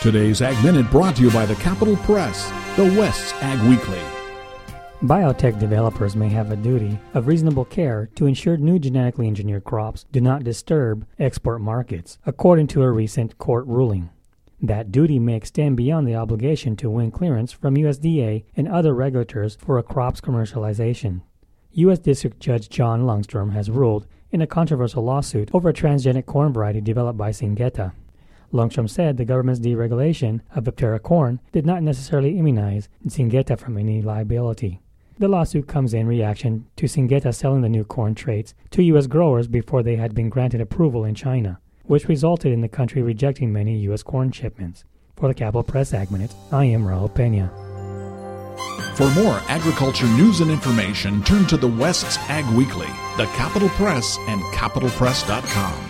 Today's Ag Minute brought to you by the Capital Press, the West's Ag Weekly. Biotech developers may have a duty of reasonable care to ensure new genetically engineered crops do not disturb export markets, according to a recent court ruling. That duty may extend beyond the obligation to win clearance from USDA and other regulators for a crop's commercialization. U.S. District Judge John Lungstrum has ruled in a controversial lawsuit over a transgenic corn variety developed by Syngenta. Lungstrum said the government's deregulation of Viptera corn did not necessarily immunize Syngenta from any liability. The lawsuit comes in reaction to Syngenta selling the new corn traits to U.S. growers before they had been granted approval in China, which resulted in the country rejecting many U.S. corn shipments. For the Capital Press Ag I am Raul Pena. For more agriculture news and information, turn to the West's Ag Weekly, the Capital Press, and capitalpress.com.